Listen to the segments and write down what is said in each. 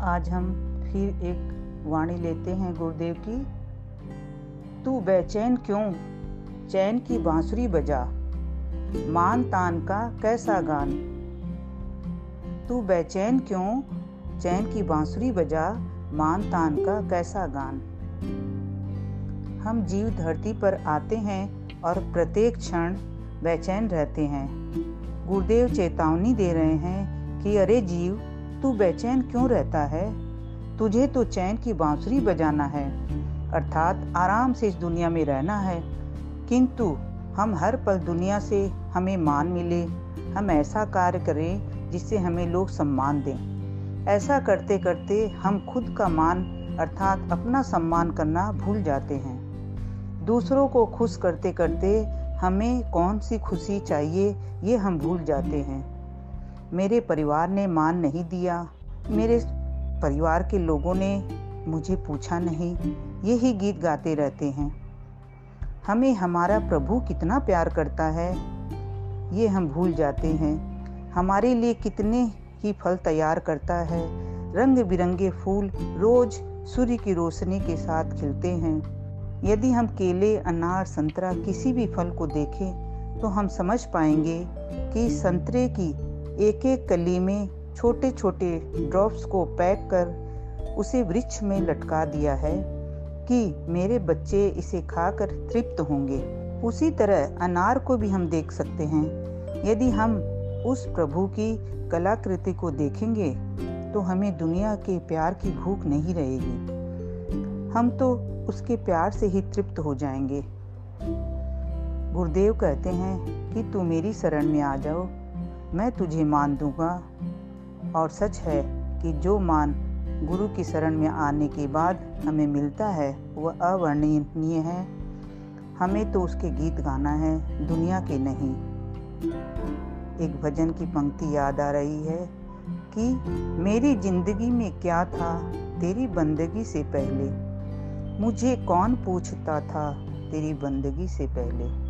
आज हम फिर एक वाणी लेते हैं गुरुदेव की, तू बेचैन क्यों? चैन की बांसुरी बजा। मान तान का कैसा गान? तू बेचैन क्यों? चैन की बांसुरी बजा, मान तान का कैसा गान? हम जीव धरती पर आते हैं और प्रत्येक क्षण बेचैन रहते हैं। गुरुदेव चेतावनी दे रहे हैं कि अरे जीव तू बेचैन क्यों रहता है? तुझे तो चैन की बांसुरी बजाना है। अर्थात आराम से इस दुनिया में रहना है। किंतु हम हर पल दुनिया से हमें मान मिले, हम ऐसा कार्य करें जिससे हमें लोग सम्मान दें। ऐसा करते करते हम खुद का मान, अर्थात अपना सम्मान करना भूल जाते हैं। दूसरों को खुश करते करते हमें कौन सी खुशी चाहिए, ये हम भूल जाते हैं। मेरे परिवार ने मान नहीं दिया। मेरे परिवार के लोगों ने मुझे पूछा नहीं। यही गीत गाते रहते हैं। हमें हमारा प्रभु कितना प्यार करता है। ये हम भूल जाते हैं। हमारे लिए कितने ही फल तैयार करता है। रंग बिरंगे फूल रोज सूर्य की रोशनी के साथ खिलते हैं। यदि हम केले, अनार, संतरा किसी भी फल को देखें तो हम समझ पाएँगे कि संतरे की एक एक कली में छोटे छोटे ड्रॉप्स को पैक कर उसे वृक्ष में लटका दिया है कि मेरे बच्चे इसे खाकर तृप्त होंगे। उसी तरह अनार को भी हम देख सकते हैं। यदि हम उस प्रभु की कलाकृति को देखेंगे तो हमें दुनिया के प्यार की भूख नहीं रहेगी। हम तो उसके प्यार से ही तृप्त हो जाएँगे। गुरुदेव कहते हैं कि तू मेरी शरण में आ जाओ। मैं तुझे मान दूँगा। और सच है कि जो मान गुरु की शरण में आने के बाद हमें मिलता है, वह अवर्णनीय है। हमें तो उसके गीत गाना है, दुनिया के नहीं। एक भजन की पंक्ति याद आ रही है कि मेरी ज़िंदगी में क्या था, तेरी बंदगी से पहले। मुझे कौन पूछता था, तेरी बंदगी से पहले।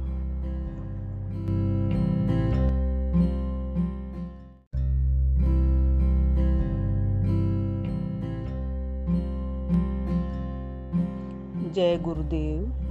जय गुरुदेव।